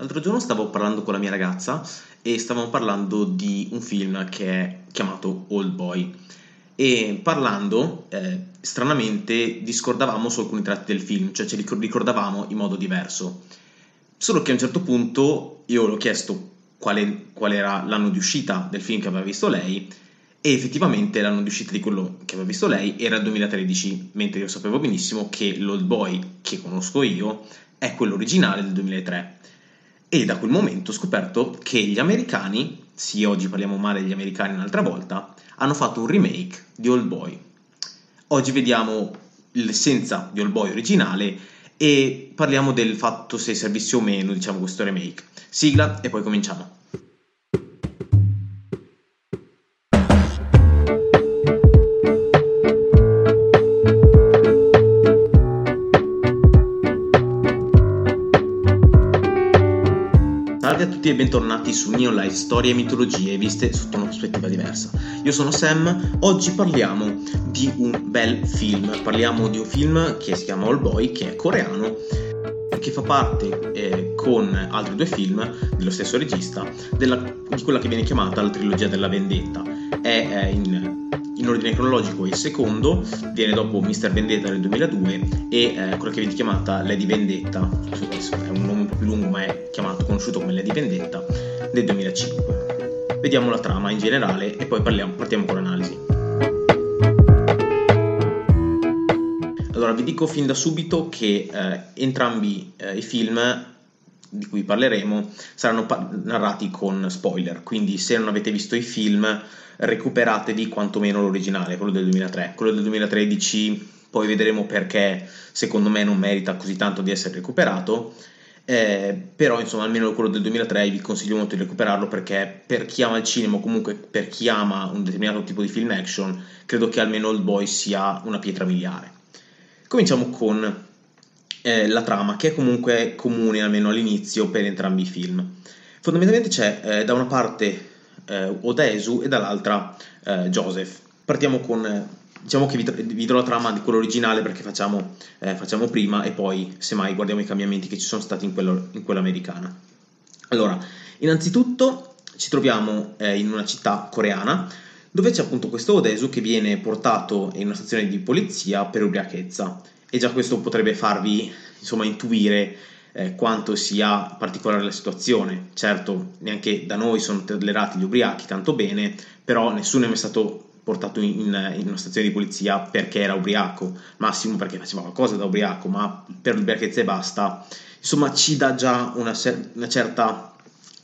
L'altro giorno stavo parlando con la mia ragazza e stavamo parlando di un film che è chiamato Old Boy e parlando eh, stranamente discordavamo su alcuni tratti del film, cioè ci ricordavamo in modo diverso. Solo che a un certo punto io le ho chiesto qual, qual era l'anno di uscita del film che aveva visto lei e effettivamente l'anno di uscita di quello che aveva visto lei era il 2013, mentre io sapevo benissimo che l'Old Boy che conosco io è quello originale del 2003. E da quel momento ho scoperto che gli americani, sì oggi parliamo male degli americani un'altra volta, hanno fatto un remake di Old Boy. Oggi vediamo l'essenza di Old Boy originale e parliamo del fatto se servisse o meno, diciamo, questo remake. Sigla e poi cominciamo. Tutti e bentornati su Neo Life Storie e mitologie viste sotto una prospettiva diversa. Io sono Sam, oggi parliamo di un bel film, parliamo di un film che si chiama All Boy, che è coreano, che fa parte eh, con altri due film dello stesso regista della, di quella che viene chiamata la trilogia della vendetta. È eh, in in ordine cronologico il secondo viene dopo Mr. Vendetta del 2002 e eh, quella che viene chiamata Lady Vendetta, è un nome un po' più lungo ma è chiamato, conosciuto come Lady Vendetta, del 2005. Vediamo la trama in generale e poi parliamo, partiamo con l'analisi. Allora vi dico fin da subito che eh, entrambi eh, i film di cui parleremo saranno pa- narrati con spoiler, quindi se non avete visto i film recuperatevi quantomeno l'originale, quello del 2003. Quello del 2013 poi vedremo perché secondo me non merita così tanto di essere recuperato. Eh, però insomma almeno quello del 2003 vi consiglio molto di recuperarlo perché per chi ama il cinema o comunque per chi ama un determinato tipo di film action credo che almeno Old Boy sia una pietra miliare cominciamo con eh, la trama che è comunque comune almeno all'inizio per entrambi i film fondamentalmente c'è eh, da una parte eh, Odesu e dall'altra eh, Joseph. Partiamo con, diciamo che vi, vi, do la trama di quello originale perché facciamo, eh, facciamo, prima e poi semmai guardiamo i cambiamenti che ci sono stati in, quello, in quella americana. Allora, innanzitutto ci troviamo eh, in una città coreana dove c'è appunto questo Odesu che viene portato in una stazione di polizia per ubriachezza e già questo potrebbe farvi insomma intuire eh, quanto sia particolare la situazione. Certo, neanche da noi sono tollerati gli ubriachi tanto bene, però nessuno è mai stato portato in, in, una stazione di polizia perché era ubriaco, massimo perché faceva qualcosa da ubriaco, ma per l'ubriachezza e basta. Insomma, ci dà già una, una certa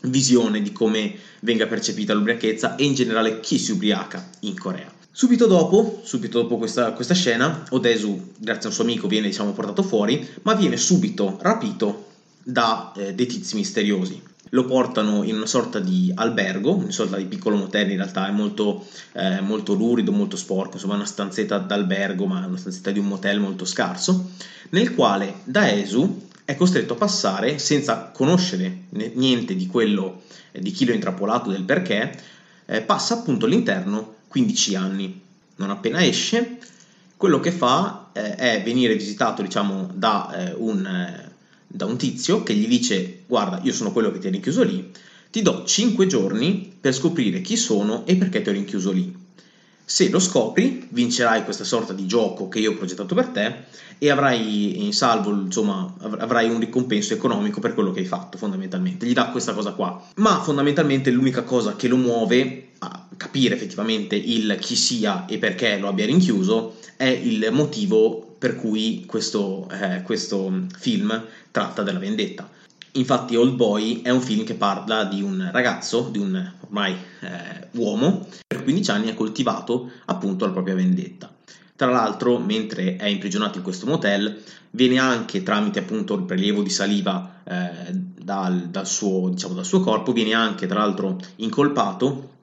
visione di come venga percepita l'ubriachezza e in generale chi si ubriaca in Corea. Subito dopo, subito dopo questa, questa, scena, Odesu, grazie a un suo amico, viene diciamo, portato fuori, ma viene subito rapito da eh, dei tizi misteriosi. Lo portano in una sorta di albergo, una sorta di piccolo motel, in realtà è molto, eh, molto lurido, molto sporco, insomma una stanzetta d'albergo, ma una stanzetta di un motel molto scarso, nel quale Daesu è costretto a passare senza conoscere niente di quello, eh, di chi lo ha intrappolato, del perché, eh, passa appunto all'interno 15 anni. Non appena esce, quello che fa eh, è venire visitato diciamo, da, eh, un, eh, da un tizio che gli dice guarda io sono quello che ti ha rinchiuso lì, ti do 5 giorni per scoprire chi sono e perché ti ho rinchiuso lì. Se lo scopri, vincerai questa sorta di gioco che io ho progettato per te e avrai in salvo, insomma, avrai un ricompenso economico per quello che hai fatto, fondamentalmente. Gli dà questa cosa qua. Ma fondamentalmente l'unica cosa che lo muove a capire effettivamente il chi sia e perché lo abbia rinchiuso è il motivo per cui questo, eh, questo film tratta della vendetta. Infatti Old Boy è un film che parla di un ragazzo, di un ormai eh, uomo, per 15 anni ha coltivato appunto la propria vendetta. Tra l'altro, mentre è imprigionato in questo motel, viene anche tramite appunto il prelievo di saliva eh, dal, dal, suo, diciamo, dal suo corpo, viene anche tra l'altro incolpato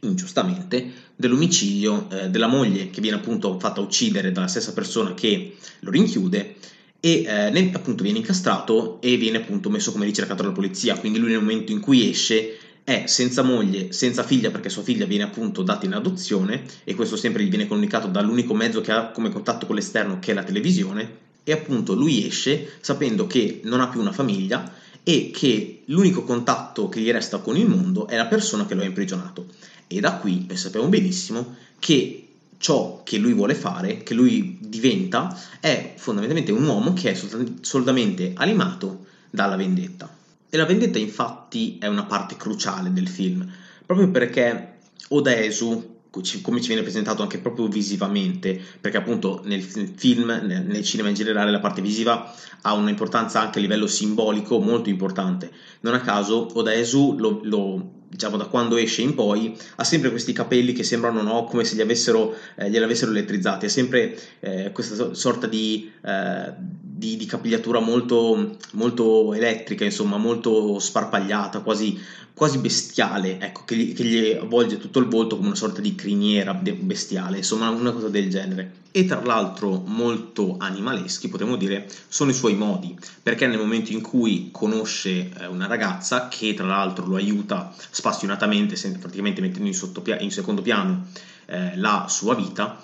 ingiustamente dell'omicidio eh, della moglie che viene appunto fatta uccidere dalla stessa persona che lo rinchiude e eh, appunto viene incastrato e viene appunto messo come ricercato dalla polizia, quindi lui nel momento in cui esce è senza moglie, senza figlia perché sua figlia viene appunto data in adozione e questo sempre gli viene comunicato dall'unico mezzo che ha come contatto con l'esterno che è la televisione. E appunto lui esce sapendo che non ha più una famiglia e che l'unico contatto che gli resta con il mondo è la persona che lo ha imprigionato. E da qui noi sappiamo benissimo che ciò che lui vuole fare, che lui diventa, è fondamentalmente un uomo che è solamente animato dalla vendetta. E la vendetta infatti è una parte cruciale del film, proprio perché Odaesu come ci viene presentato anche proprio visivamente, perché appunto nel film, nel cinema in generale, la parte visiva ha un'importanza anche a livello simbolico molto importante. Non a caso Odaesu lo, lo diciamo da quando esce in poi ha sempre questi capelli che sembrano no, come se li avessero, eh, gliel'avessero elettrizzati, ha sempre eh, questa sorta di, eh, di, di capigliatura molto, molto elettrica, insomma molto sparpagliata, quasi quasi bestiale, ecco, che gli, che gli, avvolge tutto il volto come una sorta di criniera bestiale, insomma una cosa del genere. E tra l'altro molto animaleschi, potremmo dire, sono i suoi modi, perché nel momento in cui conosce eh, una ragazza che tra l'altro lo aiuta spassionatamente, praticamente mettendo in, sottopia- in secondo piano eh, la sua vita,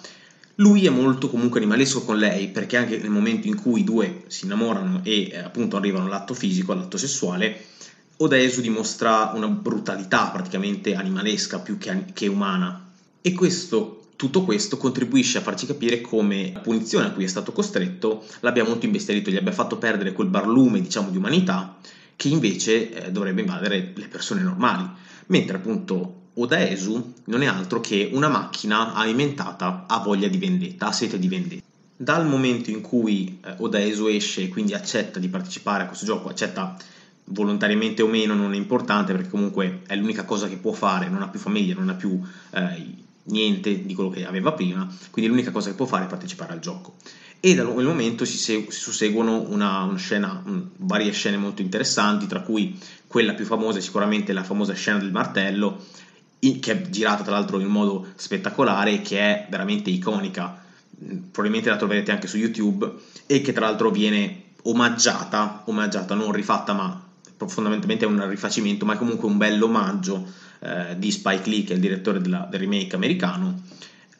lui è molto comunque animalesco con lei perché anche nel momento in cui i due si innamorano e eh, appunto arrivano all'atto fisico, all'atto sessuale, Odesu dimostra una brutalità praticamente animalesca più che, che umana. E questo, tutto questo contribuisce a farci capire come la punizione a cui è stato costretto l'abbia molto imbestialito, gli abbia fatto perdere quel barlume diciamo di umanità che invece eh, dovrebbe invadere le persone normali, mentre appunto Odaesu non è altro che una macchina alimentata a voglia di vendetta, a sete di vendetta. Dal momento in cui eh, Odaesu esce e quindi accetta di partecipare a questo gioco, accetta volontariamente o meno non è importante perché comunque è l'unica cosa che può fare, non ha più famiglia, non ha più eh, niente di quello che aveva prima, quindi l'unica cosa che può fare è partecipare al gioco. E da quel momento si, segu- si susseguono una, una scena, un, varie scene molto interessanti, tra cui quella più famosa è sicuramente la famosa scena del martello, che è girata tra l'altro in modo spettacolare e che è veramente iconica, probabilmente la troverete anche su YouTube, e che tra l'altro viene omaggiata, omaggiata non rifatta ma fondamentalmente è un rifacimento, ma è comunque un bel omaggio eh, di Spike Lee, che è il direttore della, del remake americano,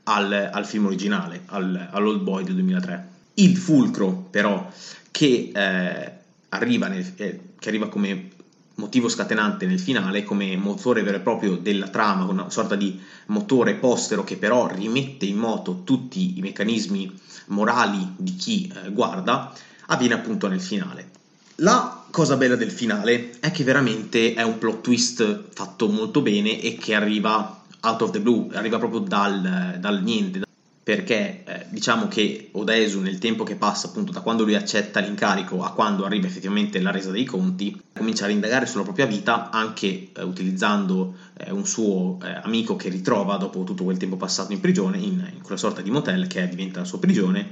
al, al film originale, al, all'Old Boy del 2003. Il fulcro, però, che, eh, arriva nel, eh, che arriva come motivo scatenante nel finale, come motore vero e proprio della trama, una sorta di motore postero che però rimette in moto tutti i meccanismi morali di chi eh, guarda, avviene appunto nel finale. La cosa bella del finale è che veramente è un plot twist fatto molto bene e che arriva out of the blue, arriva proprio dal, dal niente, perché eh, diciamo che Odesu nel tempo che passa appunto da quando lui accetta l'incarico a quando arriva effettivamente la resa dei conti, comincia a indagare sulla propria vita anche eh, utilizzando eh, un suo eh, amico che ritrova dopo tutto quel tempo passato in prigione, in, in quella sorta di motel che diventa la sua prigione,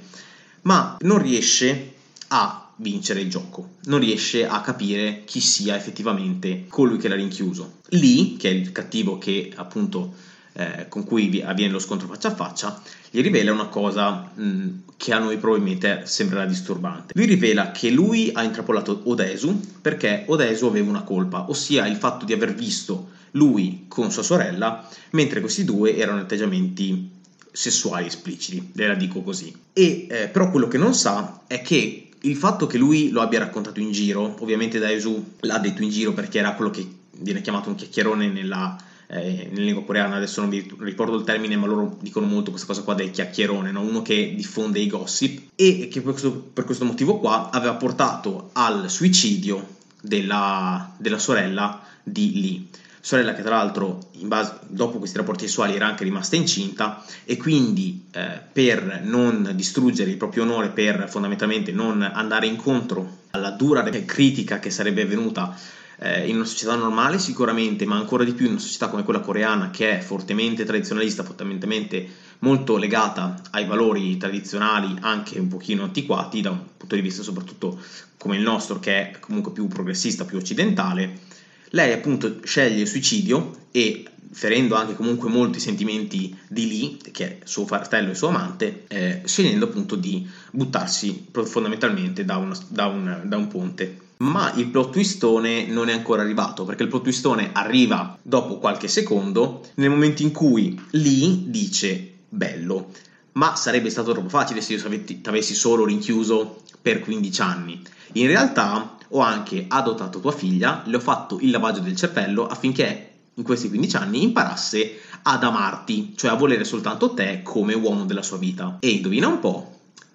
ma non riesce a vincere il gioco, non riesce a capire chi sia effettivamente colui che l'ha rinchiuso. Lì, che è il cattivo che appunto eh, con cui avviene lo scontro faccia a faccia, gli rivela una cosa mh, che a noi probabilmente sembrerà disturbante. Lui rivela che lui ha intrappolato Odesu perché Odesu aveva una colpa, ossia il fatto di aver visto lui con sua sorella, mentre questi due erano atteggiamenti sessuali espliciti, ve la dico così. E eh, però quello che non sa è che il fatto che lui lo abbia raccontato in giro, ovviamente Daesu l'ha detto in giro perché era quello che viene chiamato un chiacchierone nella, eh, nella lingua coreana, adesso non mi ricordo il termine, ma loro dicono molto questa cosa qua del chiacchierone, no? uno che diffonde i gossip e che per questo, per questo motivo qua aveva portato al suicidio della, della sorella di Lee sorella che tra l'altro base, dopo questi rapporti sessuali era anche rimasta incinta e quindi eh, per non distruggere il proprio onore, per fondamentalmente non andare incontro alla dura critica che sarebbe venuta eh, in una società normale sicuramente, ma ancora di più in una società come quella coreana che è fortemente tradizionalista, fortemente molto legata ai valori tradizionali, anche un pochino antiquati da un punto di vista soprattutto come il nostro che è comunque più progressista, più occidentale lei appunto sceglie il suicidio e ferendo anche comunque molti sentimenti di Lee, che è suo fratello e suo amante, eh, scegliendo appunto di buttarsi fondamentalmente da, una, da, un, da un ponte. Ma il plot twistone non è ancora arrivato, perché il plot twistone arriva dopo qualche secondo, nel momento in cui Lee dice bello, ma sarebbe stato troppo facile se io ti avessi solo rinchiuso per 15 anni. In realtà ho anche adottato tua figlia, le ho fatto il lavaggio del cervello affinché in questi 15 anni imparasse ad amarti, cioè a volere soltanto te come uomo della sua vita. E indovina un po',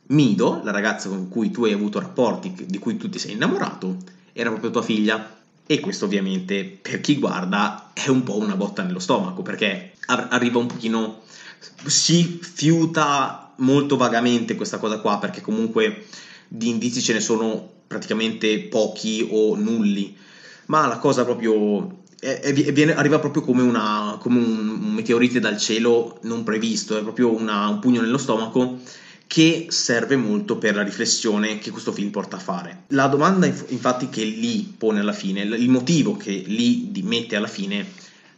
Mido, la ragazza con cui tu hai avuto rapporti, di cui tu ti sei innamorato, era proprio tua figlia. E questo ovviamente per chi guarda è un po' una botta nello stomaco perché arriva un pochino, si fiuta molto vagamente questa cosa qua perché comunque di indizi ce ne sono praticamente pochi o nulli, ma la cosa proprio è, è, viene, arriva proprio come, una, come un, un, meteorite dal cielo non previsto, è proprio una, un pugno nello stomaco che serve molto per la riflessione che questo film porta a fare. La domanda infatti che Lee pone alla fine, il motivo che Lee mette alla fine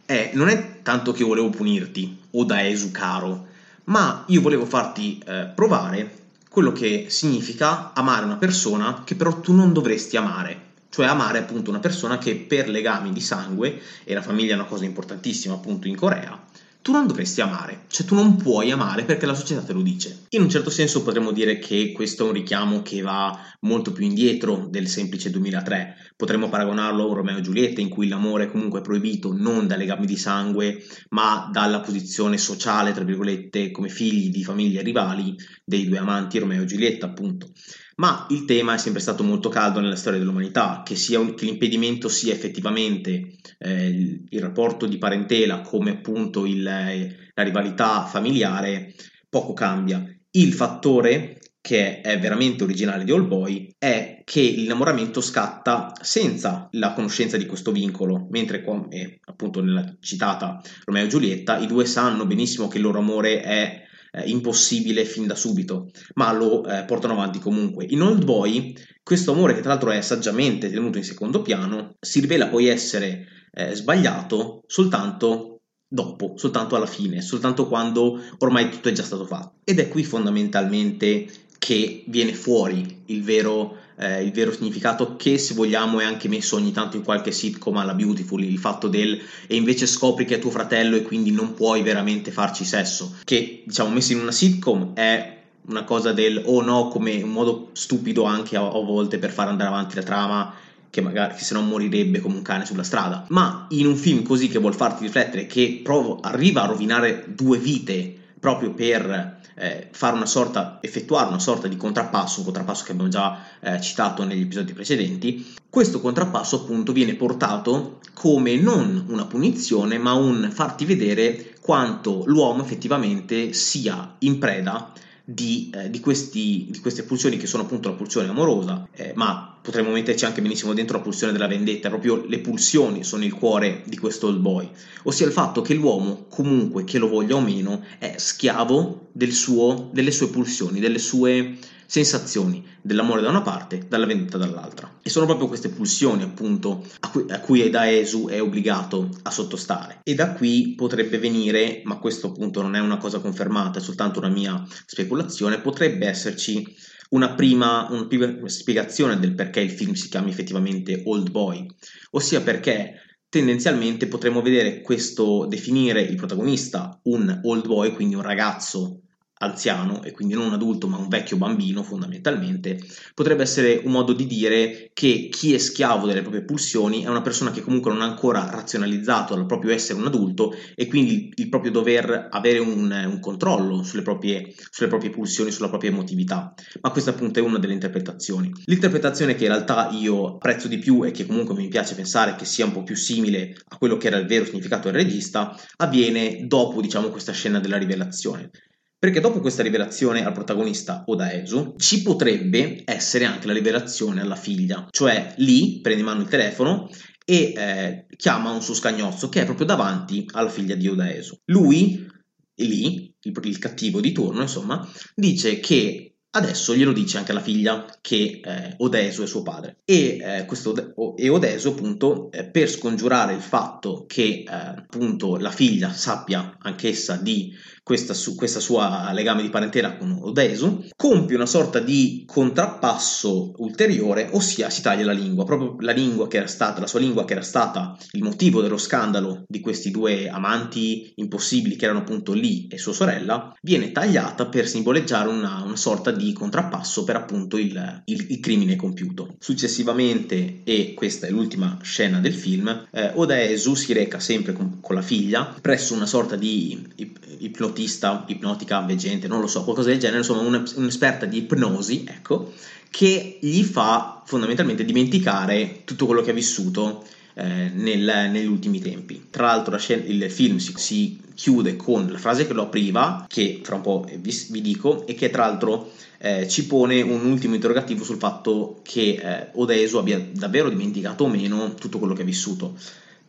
è non è tanto che volevo punirti o da Esu caro, ma io volevo farti eh, provare quello che significa amare una persona che però tu non dovresti amare cioè amare appunto una persona che per legami di sangue, e la famiglia è una cosa importantissima appunto in Corea, tu non dovresti amare, cioè tu non puoi amare perché la società te lo dice. In un certo senso potremmo dire che questo è un richiamo che va molto più indietro del semplice 2003. Potremmo paragonarlo a un Romeo e Giulietta in cui l'amore è comunque proibito non dai legami di sangue, ma dalla posizione sociale, tra virgolette, come figli di famiglie rivali dei due amanti Romeo e Giulietta, appunto ma il tema è sempre stato molto caldo nella storia dell'umanità, che, un, che l'impedimento sia effettivamente eh, il, il, rapporto di parentela come appunto il, la rivalità familiare, poco cambia. Il fattore che è veramente originale di All Boy è che l'innamoramento scatta senza la conoscenza di questo vincolo, mentre come appunto nella citata Romeo e Giulietta i due sanno benissimo che il loro amore è eh, impossibile fin da subito, ma lo eh, portano avanti comunque. In Old Boy, questo amore, che tra l'altro è saggiamente tenuto in secondo piano, si rivela poi essere eh, sbagliato soltanto dopo, soltanto alla fine, soltanto quando ormai tutto è già stato fatto. Ed è qui fondamentalmente che viene fuori il vero eh, il vero significato che se vogliamo è anche messo ogni tanto in qualche sitcom alla Beautiful, il fatto del e invece scopri che è tuo fratello e quindi non puoi veramente farci sesso, che diciamo messo in una sitcom è una cosa del oh no come un modo stupido anche a, a volte per far andare avanti la trama che magari che se no morirebbe come un cane sulla strada. Ma in un film così che vuol farti riflettere che provo, arriva a rovinare due vite proprio per eh, fare una sorta, effettuare una sorta di contrappasso, un contrappasso che abbiamo già eh, citato negli episodi precedenti, questo contrappasso appunto viene portato come non una punizione, ma un farti vedere quanto l'uomo effettivamente sia in preda di, eh, di, questi, di, queste pulsioni che sono appunto la pulsione amorosa, eh, ma potremmo metterci anche benissimo dentro la pulsione della vendetta, proprio le pulsioni sono il cuore di questo old boy, ossia il fatto che l'uomo, comunque che lo voglia o meno, è schiavo del suo, delle sue pulsioni, delle sue sensazioni dell'amore da una parte, dalla vendetta dall'altra. E sono proprio queste pulsioni, appunto, a cui, a cui Esu è obbligato a sottostare. E da qui potrebbe venire, ma questo appunto non è una cosa confermata, è soltanto una mia speculazione, potrebbe esserci una prima, una prima spiegazione del perché il film si chiami effettivamente Old Boy, ossia perché tendenzialmente potremmo vedere questo definire il protagonista un old boy, quindi un ragazzo anziano e quindi non un adulto ma un vecchio bambino fondamentalmente, potrebbe essere un modo di dire che chi è schiavo delle proprie pulsioni è una persona che comunque non ha ancora razionalizzato il proprio essere un adulto e quindi il proprio dover avere un, un controllo sulle proprie, sulle proprie pulsioni, sulla propria emotività. Ma questa appunto è una delle interpretazioni. L'interpretazione che in realtà io apprezzo di più e che comunque mi piace pensare che sia un po' più simile a quello che era il vero significato del regista avviene dopo diciamo questa scena della rivelazione. Perché dopo questa rivelazione al protagonista Odaesu ci potrebbe essere anche la rivelazione alla figlia, cioè lì prende in mano il telefono e eh, chiama un suo scagnozzo che è proprio davanti alla figlia di Odaesu. Lui, lì, il, il cattivo di turno, insomma, dice che Adesso glielo dice anche alla figlia che eh, Odeso è suo padre e, eh, questo, e Odeso appunto eh, per scongiurare il fatto che eh, appunto la figlia sappia anch'essa di questa, su, questa sua legame di parentela con Odesu, compie una sorta di contrappasso ulteriore, ossia si taglia la lingua, proprio la lingua che era stata, la sua lingua che era stata il motivo dello scandalo di questi due amanti impossibili che erano appunto lì e sua sorella, viene tagliata per simboleggiare una, una sorta di contrappasso per appunto il, il, il, crimine compiuto. Successivamente, e questa è l'ultima scena del film, eh, Odesu si reca sempre con, con la figlia presso una sorta di ipnotismo ipnotista, ipnotica, veggente, non lo so, qualcosa del genere, insomma un, un'esperta di ipnosi, ecco, che gli fa fondamentalmente dimenticare tutto quello che ha vissuto eh, nel, negli ultimi tempi. Tra l'altro scena, il film si, si, chiude con la frase che lo apriva, che fra un po' vi, vi dico, e che tra l'altro eh, ci pone un ultimo interrogativo sul fatto che eh, Odeso abbia davvero dimenticato o meno tutto quello che ha vissuto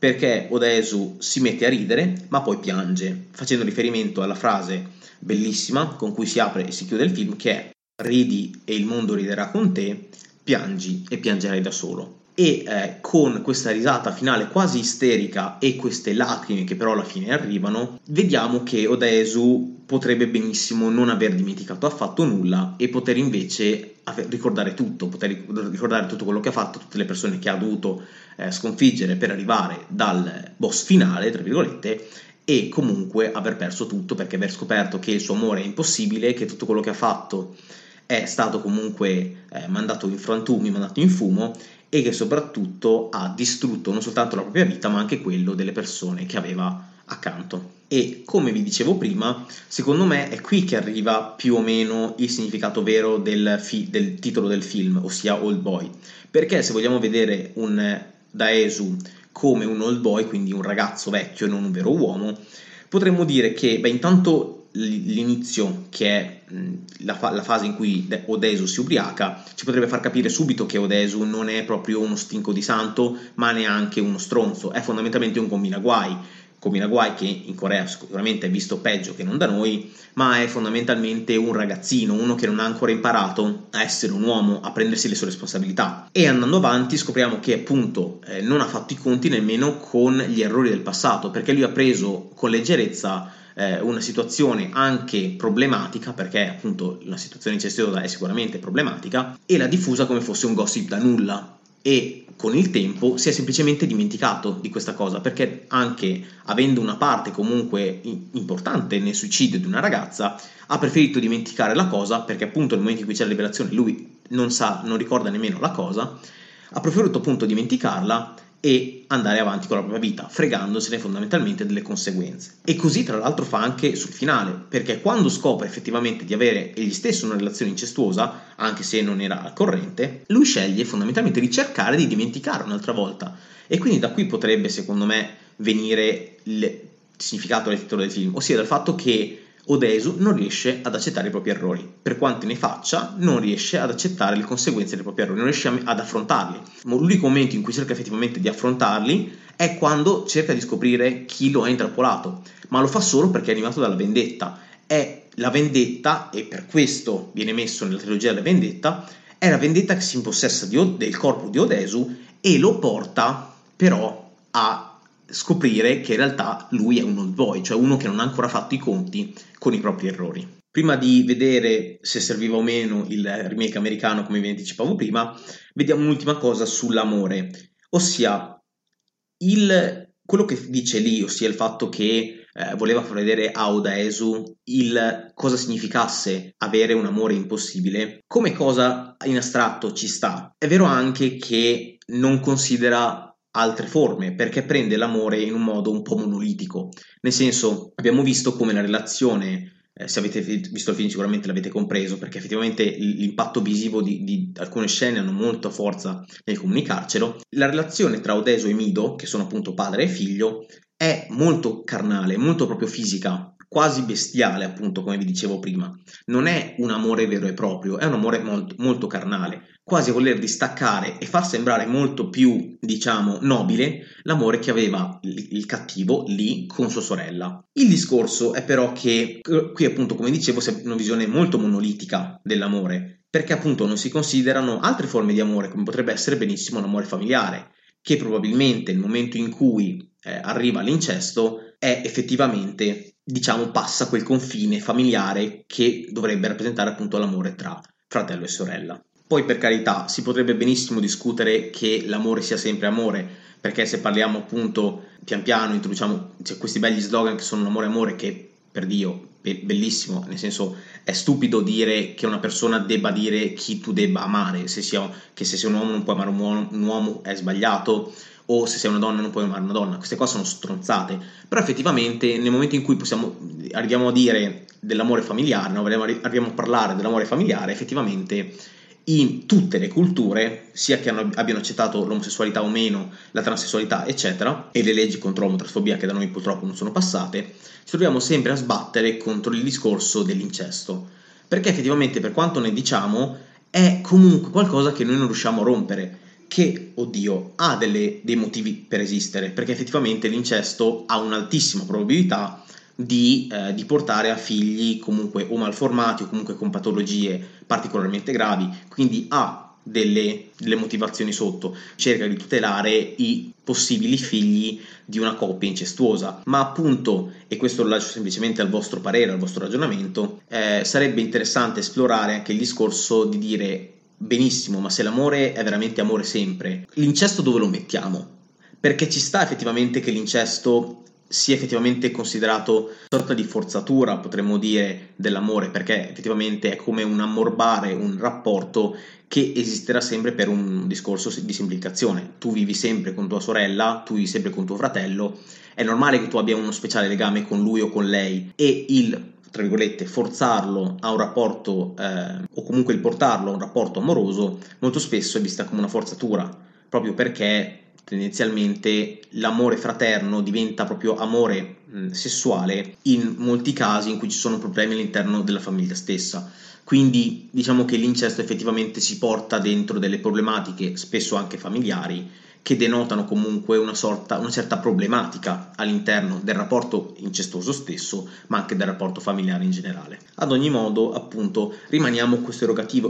perché Odesu si mette a ridere ma poi piange, facendo riferimento alla frase bellissima con cui si apre e si chiude il film che è ridi e il mondo riderà con te, piangi e piangerai da solo. E eh, con questa risata finale quasi isterica e queste lacrime che però alla fine arrivano, vediamo che Odesu potrebbe benissimo non aver dimenticato affatto nulla e poter invece ricordare tutto, poter ricordare tutto quello che ha fatto, tutte le persone che ha dovuto eh, sconfiggere per arrivare dal boss finale, tra virgolette, e comunque aver perso tutto perché aver scoperto che il suo amore è impossibile, che tutto quello che ha fatto è stato comunque eh, mandato in frantumi, mandato in fumo e che soprattutto ha distrutto non soltanto la propria vita ma anche quello delle persone che aveva accanto. E come vi dicevo prima, secondo me è qui che arriva più o meno il significato vero del, fi- del titolo del film, ossia Old Boy. Perché se vogliamo vedere un Daesu come un old boy, quindi un ragazzo vecchio e non un vero uomo, potremmo dire che, beh, intanto l'inizio, che è la, fa- la, fase in cui Odesu si ubriaca, ci potrebbe far capire subito che Odesu non è proprio uno stinco di santo, ma neanche uno stronzo, è fondamentalmente un combinaguai Kominaguai che in Corea sicuramente è visto peggio che non da noi, ma è fondamentalmente un ragazzino, uno che non ha ancora imparato a essere un uomo, a prendersi le sue responsabilità. E andando avanti scopriamo che appunto eh, non ha fatto i conti nemmeno con gli errori del passato, perché lui ha preso con leggerezza eh, una situazione anche problematica, perché appunto la situazione incestuosa è sicuramente problematica, e l'ha diffusa come fosse un gossip da nulla e con il tempo si è semplicemente dimenticato di questa cosa perché anche avendo una parte comunque importante nel suicidio di una ragazza ha preferito dimenticare la cosa perché appunto nel momento in cui c'è la liberazione lui non sa, non ricorda nemmeno la cosa ha preferito appunto dimenticarla e andare avanti con la propria vita, fregandosene fondamentalmente delle conseguenze. E così tra l'altro fa anche sul finale, perché quando scopre effettivamente di avere egli stesso una relazione incestuosa, anche se non era al corrente, lui sceglie fondamentalmente di cercare di dimenticare un'altra volta. E quindi da qui potrebbe, secondo me, venire il significato del titolo del film, ossia dal fatto che Odesu non riesce ad accettare i propri errori, per quanto ne faccia, non riesce ad accettare le conseguenze dei propri errori, non riesce ad affrontarli. L'unico momento in cui cerca effettivamente di affrontarli è quando cerca di scoprire chi lo ha intrappolato, ma lo fa solo perché è animato dalla vendetta. È la vendetta, e per questo viene messo nella trilogia della vendetta, è la vendetta che si impossessa di, del corpo di Odesu e lo porta però a scoprire che in realtà lui è un old boy, cioè uno che non ha ancora fatto i conti con i propri errori. Prima di vedere se serviva o meno il remake americano, come vi anticipavo prima, vediamo un'ultima cosa sull'amore, ossia il, quello che dice lì, ossia il fatto che eh, voleva far vedere a Odaesu il cosa significasse avere un amore impossibile, come cosa in astratto ci sta. È vero anche che non considera altre forme perché prende l'amore in un modo un po' monolitico. Nel senso, abbiamo visto come la relazione eh, se avete visto il film sicuramente l'avete compreso perché effettivamente l'impatto visivo di, di, alcune scene hanno molta forza nel comunicarcelo. La relazione tra Odeso e Mido, che sono appunto padre e figlio, è molto carnale, molto proprio fisica, quasi bestiale, appunto, come vi dicevo prima. Non è un amore vero e proprio, è un amore molto, molto carnale, quasi voler distaccare e far sembrare molto più, diciamo, nobile l'amore che aveva il cattivo lì con sua sorella. Il discorso è però che qui, appunto, come dicevo, si ha una visione molto monolitica dell'amore, perché appunto non si considerano altre forme di amore, come potrebbe essere benissimo l'amore familiare, che probabilmente nel momento in cui eh, arriva l'incesto è effettivamente diciamo, passa quel confine familiare che dovrebbe rappresentare appunto l'amore tra fratello e sorella. Poi per carità si potrebbe benissimo discutere che l'amore sia sempre amore, perché se parliamo appunto pian piano introduciamo cioè, questi begli slogan che sono amore amore che per Dio bellissimo, nel senso è stupido dire che una persona debba dire chi tu debba amare, se sia, che se sei un uomo non puoi amare un uomo, un uomo è sbagliato, o se sei una donna non puoi amare una donna, queste cose sono stronzate, però effettivamente nel momento in cui possiamo, arriviamo a dire dell'amore familiare, no? arriviamo a parlare dell'amore familiare, effettivamente in tutte le culture, sia che abbiano accettato l'omosessualità o meno, la transessualità, eccetera, e le leggi contro l'omotrasfobia che da noi purtroppo non sono passate, ci troviamo sempre a sbattere contro il discorso dell'incesto. Perché effettivamente, per quanto ne diciamo, è comunque qualcosa che noi non riusciamo a rompere che, oddio, ha delle, dei motivi per esistere, perché effettivamente l'incesto ha un'altissima probabilità di, eh, di, portare a figli comunque o malformati o comunque con patologie particolarmente gravi, quindi ha delle, delle motivazioni sotto, cerca di tutelare i possibili figli di una coppia incestuosa, ma appunto, e questo lo lascio semplicemente al vostro parere, al vostro ragionamento, eh, sarebbe interessante esplorare anche il discorso di dire benissimo, ma se l'amore è veramente amore sempre, l'incesto dove lo mettiamo? Perché ci sta effettivamente che l'incesto sia effettivamente considerato una sorta di forzatura, potremmo dire, dell'amore, perché effettivamente è come un ammorbare un rapporto che esisterà sempre per un discorso di semplificazione. Tu vivi sempre con tua sorella, tu vivi sempre con tuo fratello, è normale che tu abbia uno speciale legame con lui o con lei e il tra virgolette, forzarlo a un rapporto eh, o comunque il portarlo a un rapporto amoroso, molto spesso è vista come una forzatura, proprio perché tendenzialmente l'amore fraterno diventa proprio amore mh, sessuale in molti casi in cui ci sono problemi all'interno della famiglia stessa. Quindi diciamo che l'incesto effettivamente si porta dentro delle problematiche, spesso anche familiari, che denotano comunque una, sorta, una certa problematica all'interno del rapporto incestuoso stesso, ma anche del rapporto familiare in generale. Ad ogni modo, appunto, rimaniamo questo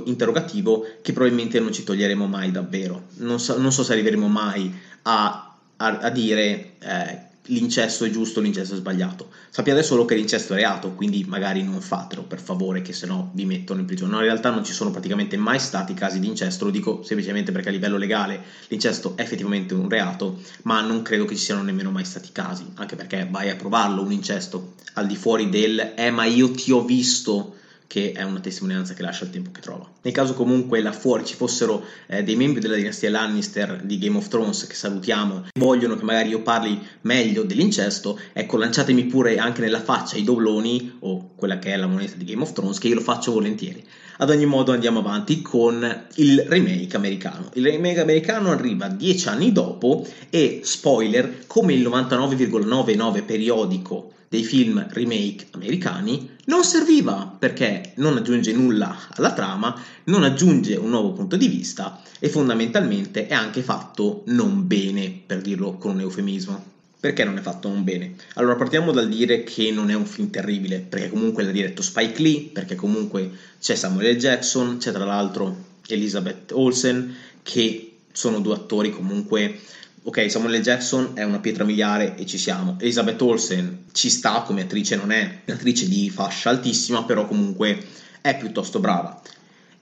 interrogativo che probabilmente non ci toglieremo mai davvero. Non so, non so se arriveremo mai a, a, a dire eh, l'incesto è giusto, l'incesto è sbagliato. Sappiate solo che l'incesto è reato, quindi magari non fatelo per favore, che se no vi mettono in prigione. No, in realtà non ci sono praticamente mai stati casi di incesto, lo dico semplicemente perché a livello legale l'incesto è effettivamente un reato, ma non credo che ci siano nemmeno mai stati casi, anche perché vai a provarlo un incesto al di fuori del eh ma io ti ho visto che è una testimonianza che lascia il tempo che trova. Nel caso comunque là fuori ci fossero eh, dei membri della dinastia Lannister di Game of Thrones che salutiamo e vogliono che magari io parli meglio dell'incesto, ecco lanciatemi pure anche nella faccia i dobloni o quella che è la moneta di Game of Thrones che io lo faccio volentieri. Ad ogni modo andiamo avanti con il remake americano. Il remake americano arriva dieci anni dopo e spoiler come il 99,99 periodico dei film remake americani non serviva perché non aggiunge nulla alla trama, non aggiunge un nuovo punto di vista e fondamentalmente è anche fatto non bene, per dirlo con un eufemismo. Perché non è fatto non bene? Allora partiamo dal dire che non è un film terribile, perché comunque l'ha diretto Spike Lee, perché comunque c'è Samuel L. Jackson, c'è tra l'altro Elizabeth Olsen, che sono due attori comunque ok, Samuel L. Jackson è una pietra miliare e ci siamo. Elizabeth Olsen ci sta come attrice, non è un'attrice di fascia altissima, però comunque è piuttosto brava.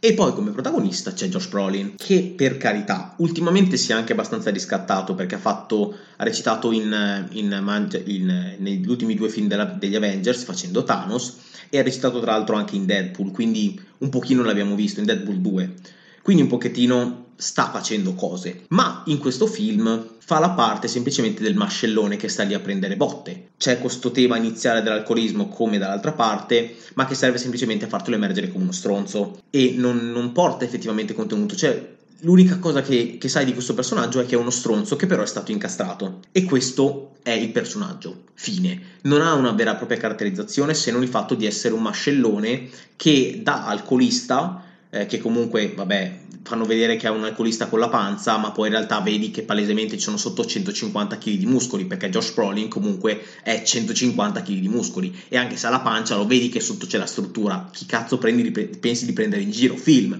E poi come protagonista c'è Josh Brolin, che per carità ultimamente si è anche abbastanza riscattato perché ha, fatto, ha recitato in, in, in, negli ultimi due film della, degli Avengers facendo Thanos e ha recitato tra l'altro anche in Deadpool, quindi un pochino l'abbiamo visto in Deadpool 2. Quindi un pochettino sta facendo cose, ma in questo film fa la parte semplicemente del mascellone che sta lì a prendere botte. C'è questo tema iniziale dell'alcolismo come dall'altra parte, ma che serve semplicemente a fartelo emergere come uno stronzo e non, non porta effettivamente contenuto. Cioè, l'unica cosa che, che, sai di questo personaggio è che è uno stronzo che però è stato incastrato. E questo è il personaggio. Fine. Non ha una vera e propria caratterizzazione se non il fatto di essere un mascellone che da alcolista, eh, che comunque, vabbè, fanno vedere che è un alcolista con la panza, ma poi in realtà vedi che palesemente ci sono sotto 150 kg di muscoli, perché Josh Brolin comunque è 150 kg di muscoli, e anche se ha la pancia lo vedi che sotto c'è la struttura, chi cazzo prendi, pensi di prendere in giro? Film.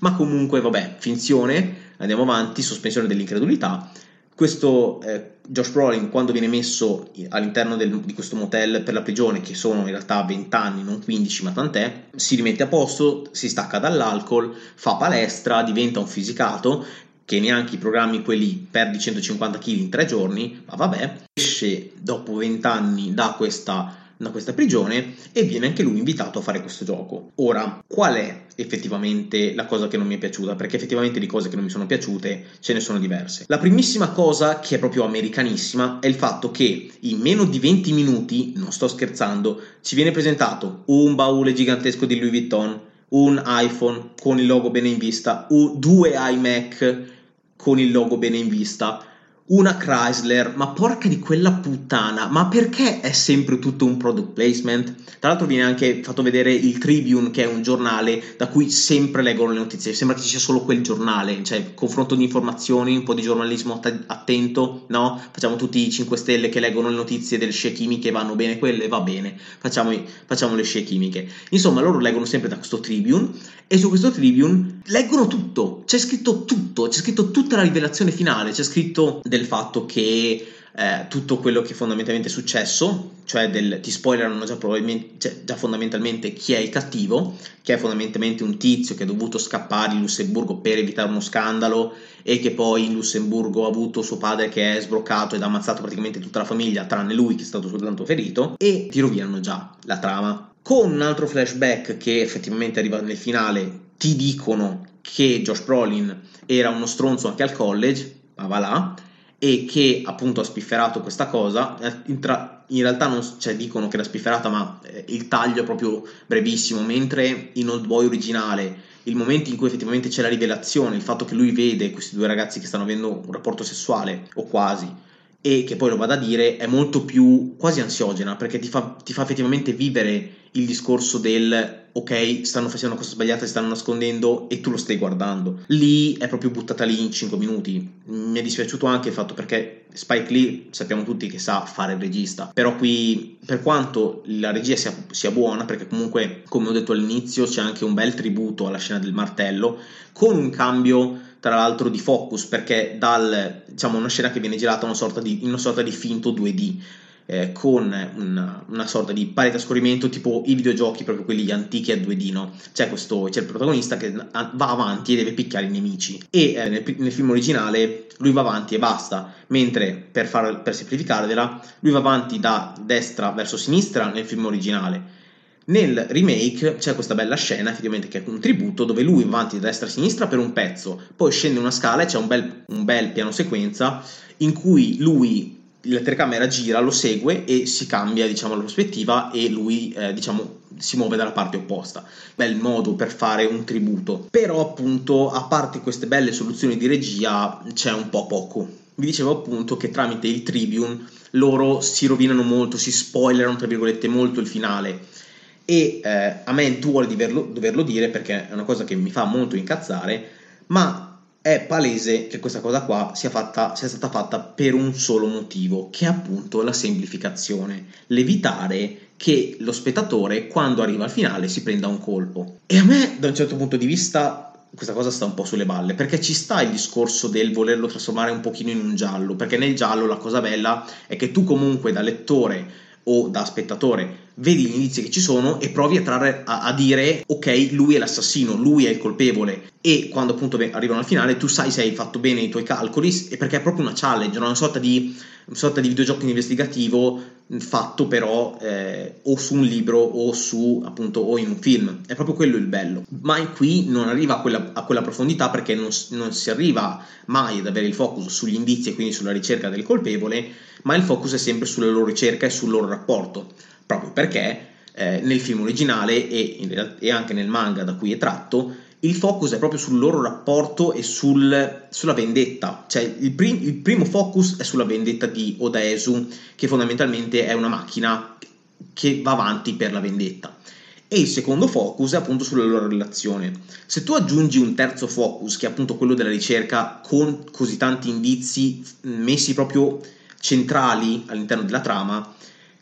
Ma comunque, vabbè, finzione, andiamo avanti, sospensione dell'incredulità, questo eh, Josh Brolin quando viene messo all'interno del, di questo motel per la prigione che sono in realtà 20 anni non 15 ma tant'è si rimette a posto si stacca dall'alcol fa palestra diventa un fisicato che neanche i programmi quelli perdi 150 kg in tre giorni ma vabbè esce dopo 20 anni da questa da questa prigione e viene anche lui invitato a fare questo gioco. Ora, qual è effettivamente la cosa che non mi è piaciuta? Perché effettivamente di cose che non mi sono piaciute ce ne sono diverse. La primissima cosa che è proprio americanissima è il fatto che in meno di 20 minuti, non sto scherzando, ci viene presentato un baule gigantesco di Louis Vuitton, un iPhone con il logo bene in vista, due iMac con il logo bene in vista, una Chrysler, ma porca di quella puttana, ma perché è sempre tutto un product placement? Tra l'altro viene anche fatto vedere il Tribune, che è un giornale da cui sempre leggono le notizie, sembra che ci sia solo quel giornale, cioè confronto di informazioni, un po' di giornalismo attento, no? Facciamo tutti i 5 stelle che leggono le notizie delle scie chimiche, vanno bene quelle, va bene, facciamo, facciamo le scie chimiche. Insomma, loro leggono sempre da questo Tribune e su questo Tribune leggono tutto, c'è scritto tutto, c'è scritto tutta la rivelazione finale, c'è scritto del fatto che eh, tutto quello che fondamentalmente è successo, cioè del, ti spoilerano già, cioè, già fondamentalmente chi è il cattivo, che è fondamentalmente un tizio che ha dovuto scappare in Lussemburgo per evitare uno scandalo e che poi in Lussemburgo ha avuto suo padre che è sbroccato ed ha ammazzato praticamente tutta la famiglia, tranne lui che è stato soltanto ferito, e ti rovinano già la trama. Con un altro flashback che effettivamente arriva nel finale, ti dicono che Josh Brolin era uno stronzo anche al college, ma va là, e che appunto ha spifferato questa cosa. In, tra- in realtà non cioè, dicono che era spifferata, ma eh, il taglio è proprio brevissimo. Mentre in Old Boy originale, il momento in cui effettivamente c'è la rivelazione, il fatto che lui vede questi due ragazzi che stanno avendo un rapporto sessuale, o quasi, e che poi lo vada a dire, è molto più quasi ansiogena perché ti fa, ti fa effettivamente vivere il discorso del ok, stanno facendo una cosa sbagliata, si stanno nascondendo e tu lo stai guardando. Lì è proprio buttata lì in 5 minuti. Mi è dispiaciuto anche il fatto perché Spike Lee sappiamo tutti che sa fare il regista, però qui per quanto la regia sia, sia buona, perché comunque come ho detto all'inizio c'è anche un bel tributo alla scena del martello, con un cambio tra l'altro di focus perché dal diciamo una scena che viene girata una sorta di, in una sorta di finto 2D eh, con una, una, sorta di parete a scorrimento tipo i videogiochi proprio quelli antichi a 2D no? c'è, c'è il protagonista che va avanti e deve picchiare i nemici. E eh, nel, nel, film originale lui va avanti e basta. Mentre per, far, per semplificarvela lui va avanti da destra verso sinistra nel film originale. Nel remake c'è questa bella scena, effettivamente, che è un tributo dove lui va avanti da destra a sinistra per un pezzo, poi scende una scala e c'è un bel, un bel piano sequenza in cui lui la telecamera gira, lo segue e si cambia diciamo, la prospettiva e lui eh, diciamo, si muove dalla parte opposta. Bel modo per fare un tributo. Però appunto, a parte queste belle soluzioni di regia, c'è un po' poco. Vi dicevo appunto che tramite il Tribune loro si rovinano molto, si spoilerano tra virgolette molto il finale e eh, a me duole doverlo, doverlo dire perché è una cosa che mi fa molto incazzare, ma è palese che questa cosa qua sia, fatta, sia, stata fatta per un solo motivo, che è appunto la semplificazione, l'evitare che lo spettatore quando arriva al finale si prenda un colpo. E a me da un certo punto di vista questa cosa sta un po' sulle balle, perché ci sta il discorso del volerlo trasformare un pochino in un giallo, perché nel giallo la cosa bella è che tu comunque da lettore o da spettatore vedi gli indizi che ci sono e provi a, trarre, a, a, dire ok, lui è l'assassino, lui è il colpevole. E quando appunto arrivano al finale tu sai se hai fatto bene i tuoi calcoli e perché è proprio una challenge, una sorta di, una sorta di videogioco investigativo fatto però eh, o su un libro o su appunto o in un film. È proprio quello il bello. Ma qui non arriva a quella, a quella profondità perché non, non, si arriva mai ad avere il focus sugli indizi e quindi sulla ricerca del colpevole ma il focus è sempre sulla loro ricerca e sul loro rapporto proprio perché eh, nel film originale e, in, e anche nel manga da cui è tratto il focus è proprio sul loro rapporto e sul, sulla vendetta. Cioè, il, prim, il, primo focus è sulla vendetta di Odaesu, che fondamentalmente è una macchina che va avanti per la vendetta. E il secondo focus è appunto sulla loro relazione. Se tu aggiungi un terzo focus, che è appunto quello della ricerca, con così tanti indizi messi proprio centrali all'interno della trama,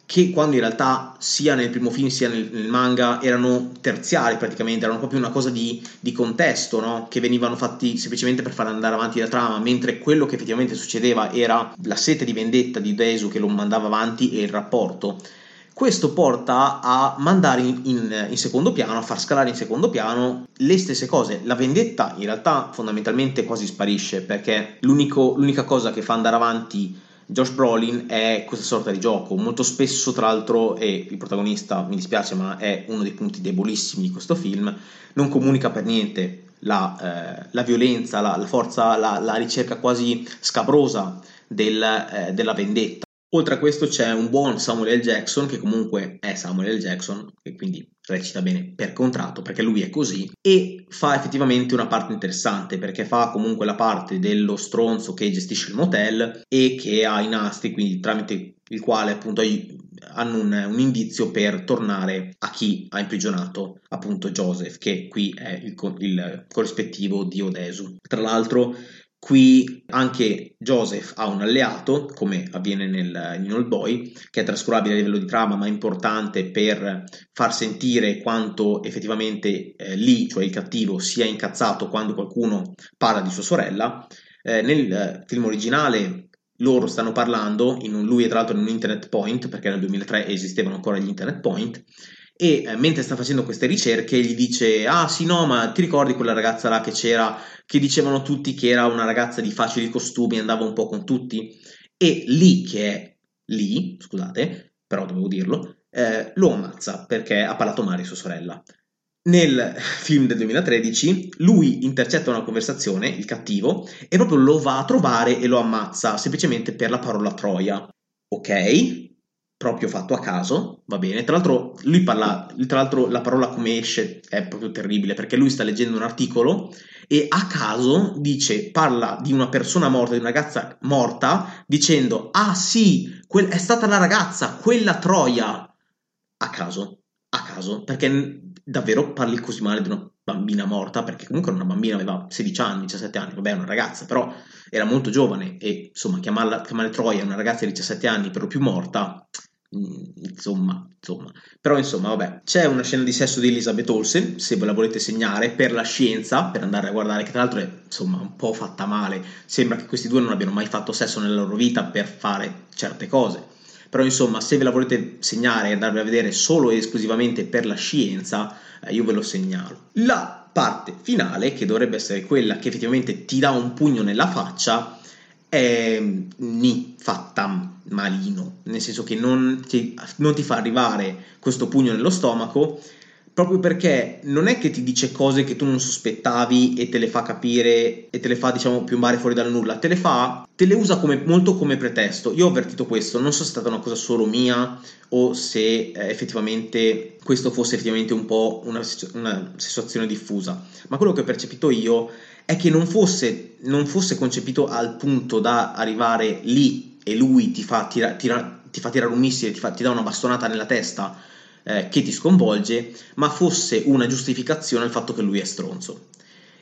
che quando in realtà sia nel primo film sia nel, nel manga erano terziari praticamente, erano proprio una cosa di, di contesto, no? che venivano fatti semplicemente per far andare avanti la trama, mentre quello che effettivamente succedeva era la sete di vendetta di Desu che lo mandava avanti e il rapporto. Questo porta a mandare in, in, in, secondo piano, a far scalare in secondo piano le stesse cose. La vendetta in realtà fondamentalmente quasi sparisce perché l'unica cosa che fa andare avanti Josh Brolin è questa sorta di gioco. Molto spesso, tra l'altro, e il protagonista, mi dispiace, ma è uno dei punti debolissimi di questo film, non comunica per niente la, eh, la violenza, la, la forza, la, la, ricerca quasi scabrosa del, eh, della vendetta. Oltre a questo c'è un buon Samuel L. Jackson, che comunque è Samuel L. Jackson, e quindi recita bene per contratto, perché lui è così, e fa effettivamente una parte interessante, perché fa comunque la parte dello stronzo che gestisce il motel e che ha i nastri, quindi tramite il quale appunto hanno un, un, indizio per tornare a chi ha imprigionato appunto Joseph, che qui è il, il corrispettivo di Odesu. Tra l'altro Qui anche Joseph ha un alleato, come avviene nel, in Old Boy, che è trascurabile a livello di trama, ma importante per far sentire quanto effettivamente eh, Lee, cioè il cattivo, sia incazzato quando qualcuno parla di sua sorella. Eh, nel eh, film originale loro stanno parlando, un, lui è tra l'altro in un internet point, perché nel 2003 esistevano ancora gli internet point, e eh, mentre sta facendo queste ricerche gli dice ah sì no ma ti ricordi quella ragazza là che c'era che dicevano tutti che era una ragazza di facili costumi andava un po' con tutti e lì che è lì scusate però dovevo dirlo eh, lo ammazza perché ha parlato male sua sorella nel film del 2013 lui intercetta una conversazione, il cattivo, e proprio lo va a trovare e lo ammazza semplicemente per la parola troia. Ok? Proprio fatto a caso, va bene. Tra l'altro, lui parla, tra l'altro la parola come esce è proprio terribile perché lui sta leggendo un articolo e a caso dice, parla di una persona morta, di una ragazza morta, dicendo, ah sì, quel, è stata la ragazza, quella troia. A caso, a caso, perché davvero parli così male di una bambina morta, perché comunque una bambina aveva 16 anni, 17 anni, vabbè, una ragazza, però era molto giovane e insomma chiamarla, chiamare Troia una ragazza di 17 anni per lo più morta Mm, insomma, insomma, però insomma, vabbè, c'è una scena di sesso di Elizabeth Olsen, se ve la volete segnare, per la scienza, per andare a guardare, che tra l'altro è insomma un po' fatta male. Sembra che questi due non abbiano mai fatto sesso nella loro vita per fare certe cose. Però insomma, se ve la volete segnare e andarvi a vedere solo e esclusivamente per la scienza, eh, io ve lo segnalo. La parte finale, che dovrebbe essere quella che effettivamente ti dà un pugno nella faccia, è ni fatta malino, nel senso che non ti, non ti fa arrivare questo pugno nello stomaco proprio perché non è che ti dice cose che tu non sospettavi e te le fa capire e te le fa diciamo piombare fuori dal nulla, te le fa, te le usa come, molto come pretesto. Io ho avvertito questo, non so se è stata una cosa solo mia o se eh, effettivamente questo fosse effettivamente un po' una, una situazione diffusa, ma quello che ho percepito io è che non fosse, non fosse concepito al punto da arrivare lì e lui ti fa, tira, tira, ti fa tirare un missile, ti, fa, ti dà una bastonata nella testa eh, che ti sconvolge, ma fosse una giustificazione al fatto che lui è stronzo.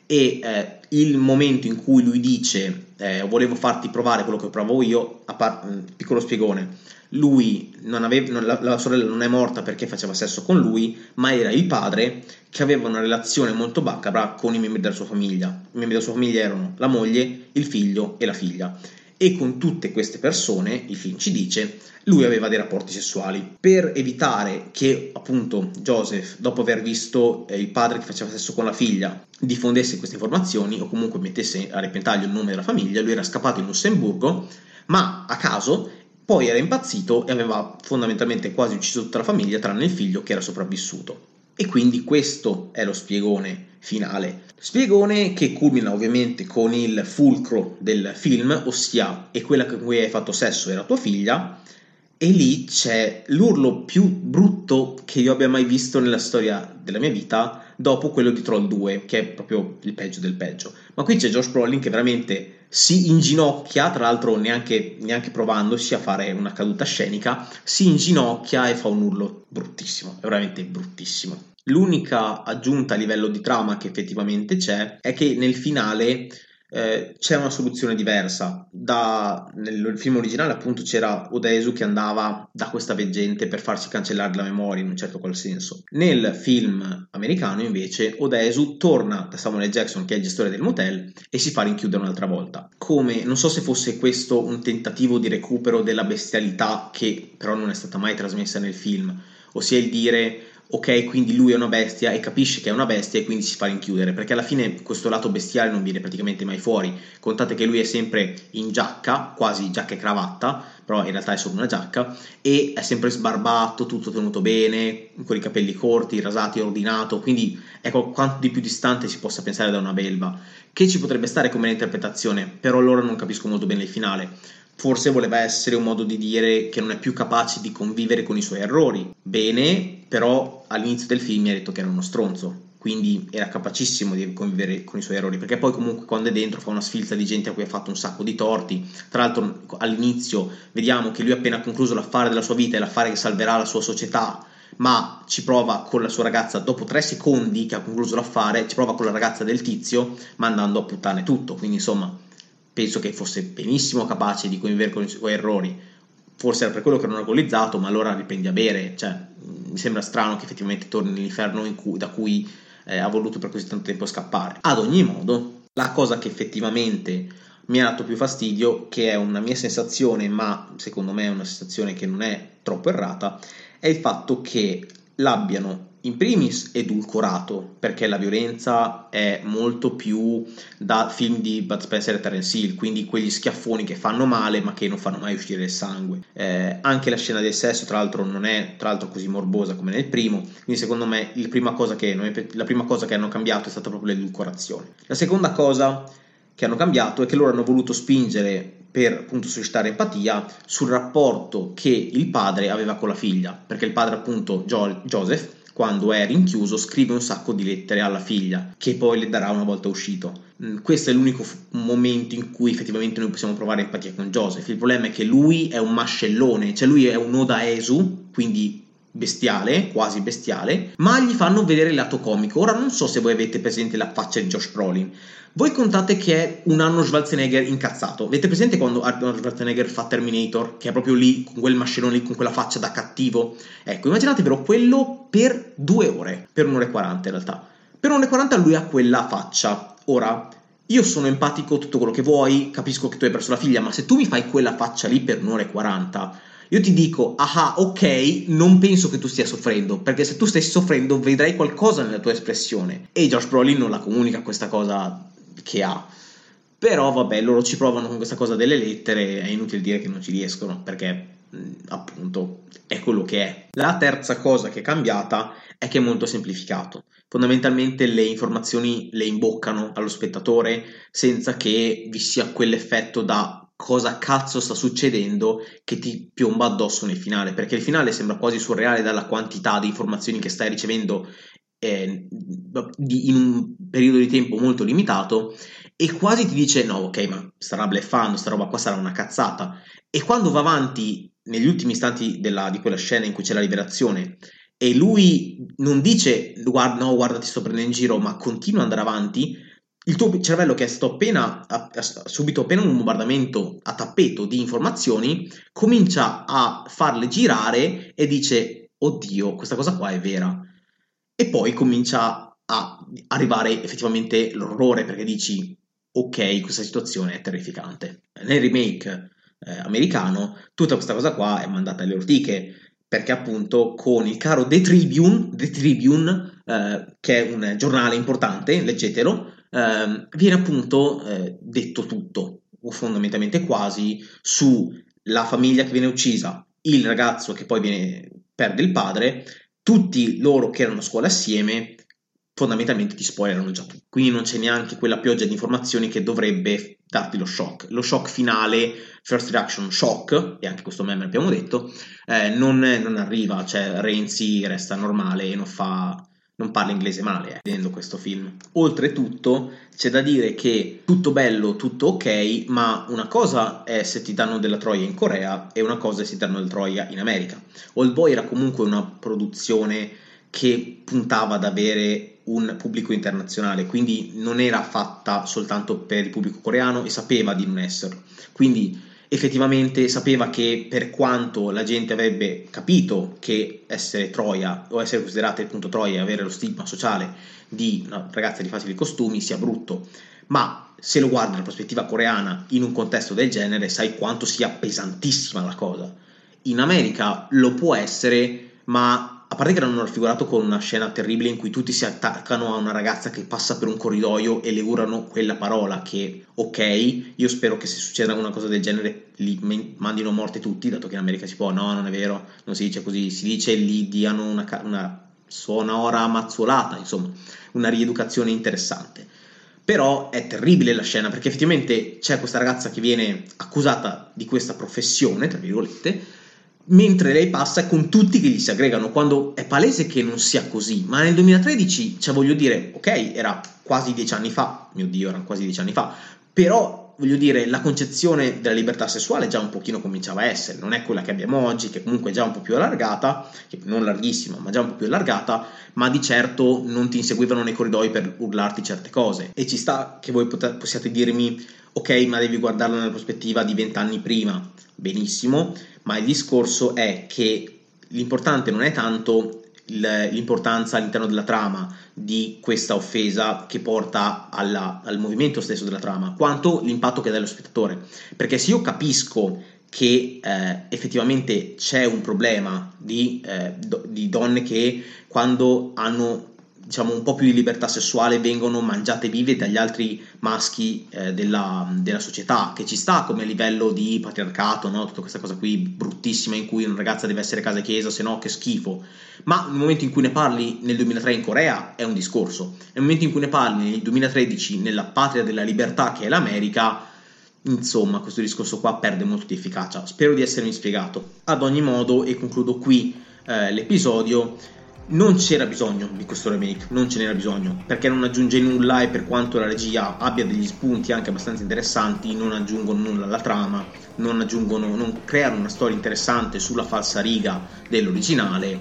E eh, il momento in cui lui dice eh, volevo farti provare quello che provo io, par- mm, piccolo spiegone, lui non aveva, non, la, la, sorella non è morta perché faceva sesso con lui, ma era il padre che aveva una relazione molto bacabra con i membri della sua famiglia. I membri della sua famiglia erano la moglie, il figlio e la figlia. E con tutte queste persone, il film ci dice, lui aveva dei rapporti sessuali. Per evitare che appunto Joseph, dopo aver visto eh, il padre che faceva sesso con la figlia, diffondesse queste informazioni o comunque mettesse a repentaglio il nome della famiglia, lui era scappato in Lussemburgo, ma a caso poi era impazzito e aveva fondamentalmente quasi ucciso tutta la famiglia, tranne il figlio che era sopravvissuto. E quindi questo è lo spiegone finale. Spiegone che culmina ovviamente con il fulcro del film, ossia e quella con cui hai fatto sesso era tua figlia, e lì c'è l'urlo più brutto che io abbia mai visto nella storia della mia vita, dopo quello di Troll 2, che è proprio il peggio del peggio. Ma qui c'è Josh Brolin che veramente si inginocchia, tra l'altro neanche, neanche provandosi a fare una caduta scenica, si inginocchia e fa un urlo bruttissimo, è veramente bruttissimo. L'unica aggiunta a livello di trama che effettivamente c'è è che nel finale eh, c'è una soluzione diversa. Da, nel film originale, appunto, c'era Odesu che andava da questa veggente per farsi cancellare la memoria in un certo qual senso. Nel film americano, invece, Odesu torna da Samuel Jackson, che è il gestore del motel, e si fa rinchiudere un'altra volta. Come non so se fosse questo un tentativo di recupero della bestialità che però non è stata mai trasmessa nel film, ossia il dire ok, quindi lui è una bestia e capisce che è una bestia e quindi si fa rinchiudere, perché alla fine questo lato bestiale non viene praticamente mai fuori. Contate che lui è sempre in giacca, quasi giacca e cravatta, però in realtà è solo una giacca, e è sempre sbarbato, tutto tenuto bene, con i capelli corti, rasati, ordinato, quindi ecco quanto di più distante si possa pensare da una belva, che ci potrebbe stare come interpretazione, però allora non capisco molto bene il finale forse voleva essere un modo di dire che non è più capace di convivere con i suoi errori. Bene, però all'inizio del film mi ha detto che era uno stronzo, quindi era capacissimo di convivere con i suoi errori, perché poi comunque quando è dentro fa una sfilza di gente a cui ha fatto un sacco di torti. Tra l'altro all'inizio vediamo che lui ha appena concluso l'affare della sua vita, è l'affare che salverà la sua società, ma ci prova con la sua ragazza dopo tre secondi che ha concluso l'affare, ci prova con la ragazza del tizio mandando a puttane tutto, quindi insomma penso che fosse benissimo capace di convivere con i suoi errori. Forse era per quello che non ha alcolizzato, ma allora riprendi a bere. Cioè, mi sembra strano che effettivamente torni nell'inferno cui, da cui eh, ha voluto per così tanto tempo scappare. Ad ogni modo, la cosa che effettivamente mi ha dato più fastidio, che è una mia sensazione, ma secondo me è una sensazione che non è troppo errata, è il fatto che l'abbiano in primis edulcorato, perché la violenza è molto più da film di Bud Spencer e Terence Hill, quindi quegli schiaffoni che fanno male ma che non fanno mai uscire il sangue. Eh, anche la scena del sesso, tra l'altro, non è tra l'altro così morbosa come nel primo, quindi secondo me prima che, la prima cosa che hanno cambiato è stata proprio l'edulcorazione. La seconda cosa che hanno cambiato è che loro hanno voluto spingere per appunto suscitare empatia sul rapporto che il padre aveva con la figlia, perché il padre appunto Joseph quando è rinchiuso, scrive un sacco di lettere alla figlia, che poi le darà una volta uscito. Mm, questo è l'unico f- momento in cui effettivamente noi possiamo provare empatia con Joseph. Il problema è che lui è un mascellone, cioè lui è un Oda Esu, quindi bestiale, quasi bestiale, ma gli fanno vedere il lato comico. Ora non so se voi avete presente la faccia di Josh Brolin. Voi contate che è un anno Schwarzenegger incazzato. Avete presente quando Arnold Schwarzenegger fa Terminator, che è proprio lì con quel mascherone con quella faccia da cattivo? Ecco, immaginatevelo quello per due ore, per un'ora e quaranta in realtà. Per un'ora e quaranta lui ha quella faccia. Ora, io sono empatico tutto quello che vuoi, capisco che tu hai perso la figlia, ma se tu mi fai quella faccia lì per un'ora e quaranta, io ti dico, ah, ok, non penso che tu stia soffrendo, perché se tu stessi soffrendo vedrai qualcosa nella tua espressione. E Josh Brolin non la comunica questa cosa che ha. Però vabbè, loro ci provano con questa cosa delle lettere, è inutile dire che non ci riescono, perché appunto è quello che è. La terza cosa che è cambiata è che è molto semplificato. Fondamentalmente le informazioni le imboccano allo spettatore senza che vi sia quell'effetto da cosa cazzo sta succedendo che ti piomba addosso nel finale, perché il finale sembra quasi surreale dalla quantità di informazioni che stai ricevendo eh, in un periodo di tempo molto limitato e quasi ti dice no ok ma starà bleffando, sta roba qua sarà una cazzata. E quando va avanti negli ultimi istanti della, di quella scena in cui c'è la liberazione e lui non dice guarda, no guarda ti sto prendendo in giro ma continua ad andare avanti il tuo cervello che è stato appena, ha, subito appena un bombardamento a tappeto di informazioni, comincia a farle girare e dice, oddio, questa cosa qua è vera. E poi comincia a arrivare effettivamente l'orrore perché dici, ok, questa situazione è terrificante. Nel remake eh, americano, tutta questa cosa qua è mandata alle ortiche perché appunto con il caro The Tribune, The Tribune eh, che è un giornale importante, leggetelo, eh, viene appunto eh, detto tutto, o fondamentalmente quasi, sulla famiglia che viene uccisa, il ragazzo che poi viene, perde il padre, tutti loro che erano a scuola assieme, fondamentalmente ti spoilerano già tutto. Quindi non c'è neanche quella pioggia di informazioni che dovrebbe darti lo shock. Lo shock finale, first reaction shock, e anche questo meme abbiamo detto, eh, non, non, arriva, cioè Renzi resta normale e non fa non parla inglese male eh, vedendo questo film. Oltretutto c'è da dire che tutto bello, tutto ok, ma una cosa è se ti danno della troia in Corea e una cosa è se ti danno della troia in America. Old Boy era comunque una produzione che puntava ad avere un pubblico internazionale, quindi non era fatta soltanto per il pubblico coreano e sapeva di non esserlo. Quindi effettivamente sapeva che per quanto la gente avrebbe capito che essere Troia o essere considerate appunto Troia e avere lo stigma sociale di una ragazza di facili costumi sia brutto, ma se lo guardi dalla prospettiva coreana in un contesto del genere sai quanto sia pesantissima la cosa. In America lo può essere, ma a parte che l'hanno raffigurato con una scena terribile in cui tutti si attaccano a una ragazza che passa per un corridoio e le urlano quella parola che, ok, io spero che se succeda una cosa del genere li mandino a morte tutti, dato che in America si può, no, non è vero, non si dice così, si dice li diano una, una sonora mazzolata, insomma, una rieducazione interessante. Però è terribile la scena perché effettivamente c'è questa ragazza che viene accusata di questa professione, tra virgolette, mentre lei passa con tutti che gli si aggregano, quando è palese che non sia così, ma nel 2013, cioè voglio dire, ok, era quasi dieci anni fa, mio Dio, erano quasi dieci anni fa, però voglio dire, la concezione della libertà sessuale già un pochino cominciava a essere, non è quella che abbiamo oggi, che comunque è già un po' più allargata, non larghissima, ma già un po' più allargata, ma di certo non ti inseguivano nei corridoi per urlarti certe cose. E ci sta che voi pot- possiate dirmi, ok, ma devi guardarla nella prospettiva di vent'anni prima, benissimo, ma il discorso è che l'importante non è tanto l'importanza all'interno della trama di questa offesa che porta alla, al movimento stesso della trama, quanto l'impatto che dà allo spettatore. Perché se io capisco che eh, effettivamente c'è un problema di, eh, do, di donne che quando hanno diciamo un po' più di libertà sessuale vengono mangiate vive dagli altri maschi eh, della, della, società, che ci sta come livello di patriarcato, no? tutta questa cosa qui bruttissima in cui una ragazza deve essere casa e chiesa, se no che schifo. Ma nel momento in cui ne parli nel 2003 in Corea è un discorso, nel momento in cui ne parli nel 2013 nella patria della libertà che è l'America, insomma questo discorso qua perde molto di efficacia. Spero di essermi spiegato. Ad ogni modo, e concludo qui eh, l'episodio, non c'era bisogno di questo remake, non ce n'era bisogno, perché non aggiunge nulla e per quanto la regia abbia degli spunti anche abbastanza interessanti, non aggiungono nulla alla trama, non, aggiungono, non creano una storia interessante sulla falsa riga dell'originale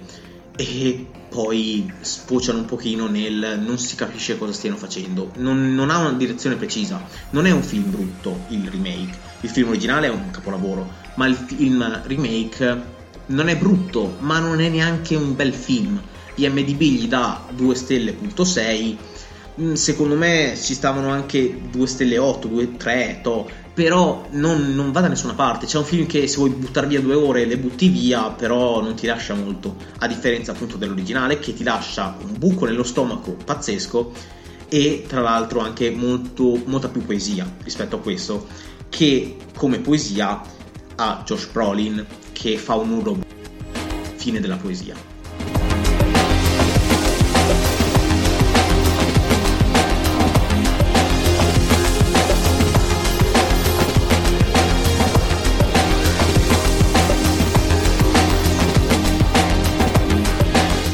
e poi sfociano un pochino nel non si capisce cosa stiano facendo, non, non ha una direzione precisa, non è un film brutto il remake, il film originale è un capolavoro, ma il film remake non è brutto, ma non è neanche un bel film IMDB gli dà 2 stelle.6 mm, secondo me ci stavano anche 2 stelle 8, 2, 3, to, però non, non, va da nessuna parte. C'è un film che se vuoi buttare via due ore le butti via, però non ti lascia molto, a differenza appunto dell'originale che ti lascia un buco nello stomaco pazzesco e tra l'altro anche molto, molta più poesia rispetto a questo, che come poesia ha Josh Brolin che fa un urlo fine della poesia.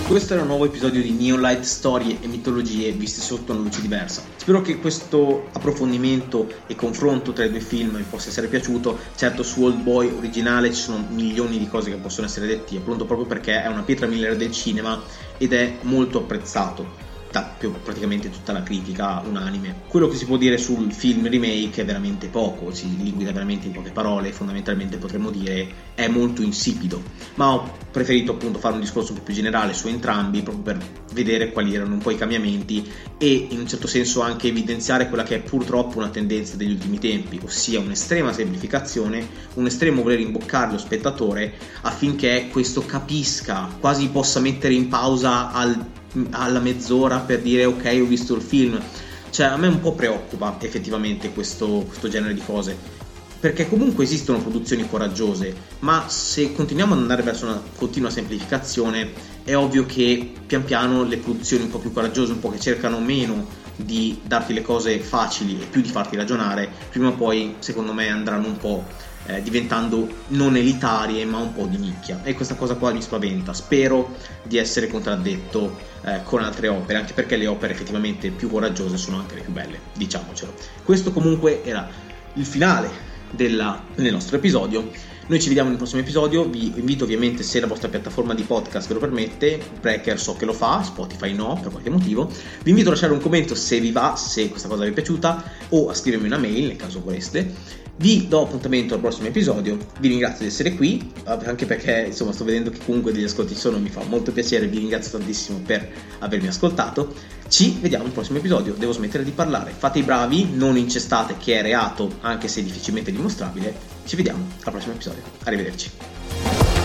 Questo era un nuovo episodio di Neolight Storie e mitologie viste sotto una luce diversa. Spero che questo approfondimento e confronto tra i due film vi possa essere piaciuto. Certo, su Old Boy originale ci sono milioni di cose che possono essere detti, appunto proprio perché è una pietra miliare del cinema ed è molto apprezzato da praticamente tutta la critica unanime. Quello che si può dire sul film remake è veramente poco, si liquida veramente in poche parole, fondamentalmente potremmo dire è molto insipido, ma ho preferito appunto fare un discorso un po' più generale su entrambi proprio per vedere quali erano un po' i cambiamenti e in un certo senso anche evidenziare quella che è purtroppo una tendenza degli ultimi tempi, ossia un'estrema semplificazione, un estremo voler imboccare lo spettatore affinché questo capisca, quasi possa mettere in pausa al alla mezz'ora per dire ok ho visto il film. Cioè a me un po' preoccupa effettivamente questo, questo genere di cose. Perché comunque esistono produzioni coraggiose ma se continuiamo ad andare verso una continua semplificazione è ovvio che pian piano le produzioni un po' più coraggiose un po' che cercano meno di darti le cose facili e più di farti ragionare prima o poi secondo me andranno un po' eh, diventando non elitarie ma un po' di nicchia. E questa cosa qua mi spaventa. Spero di essere contraddetto eh, con altre opere anche perché le opere effettivamente più coraggiose sono anche le più belle diciamocelo. Questo comunque era il finale della, del nostro episodio. Noi ci vediamo nel prossimo episodio, vi invito ovviamente se la vostra piattaforma di podcast ve lo permette, Breaker so che lo fa, Spotify no per qualche motivo, vi invito a lasciare un commento se vi va, se questa cosa vi è piaciuta o a scrivermi una mail nel caso voleste. Vi do appuntamento al prossimo episodio, vi ringrazio di essere qui, anche perché insomma sto vedendo che comunque degli ascolti ci sono, mi fa molto piacere, vi ringrazio tantissimo per avermi ascoltato. Ci vediamo al prossimo episodio, devo smettere di parlare. Fate i bravi, non incestate che è reato, anche se difficilmente dimostrabile. Ci vediamo al prossimo episodio. Arrivederci.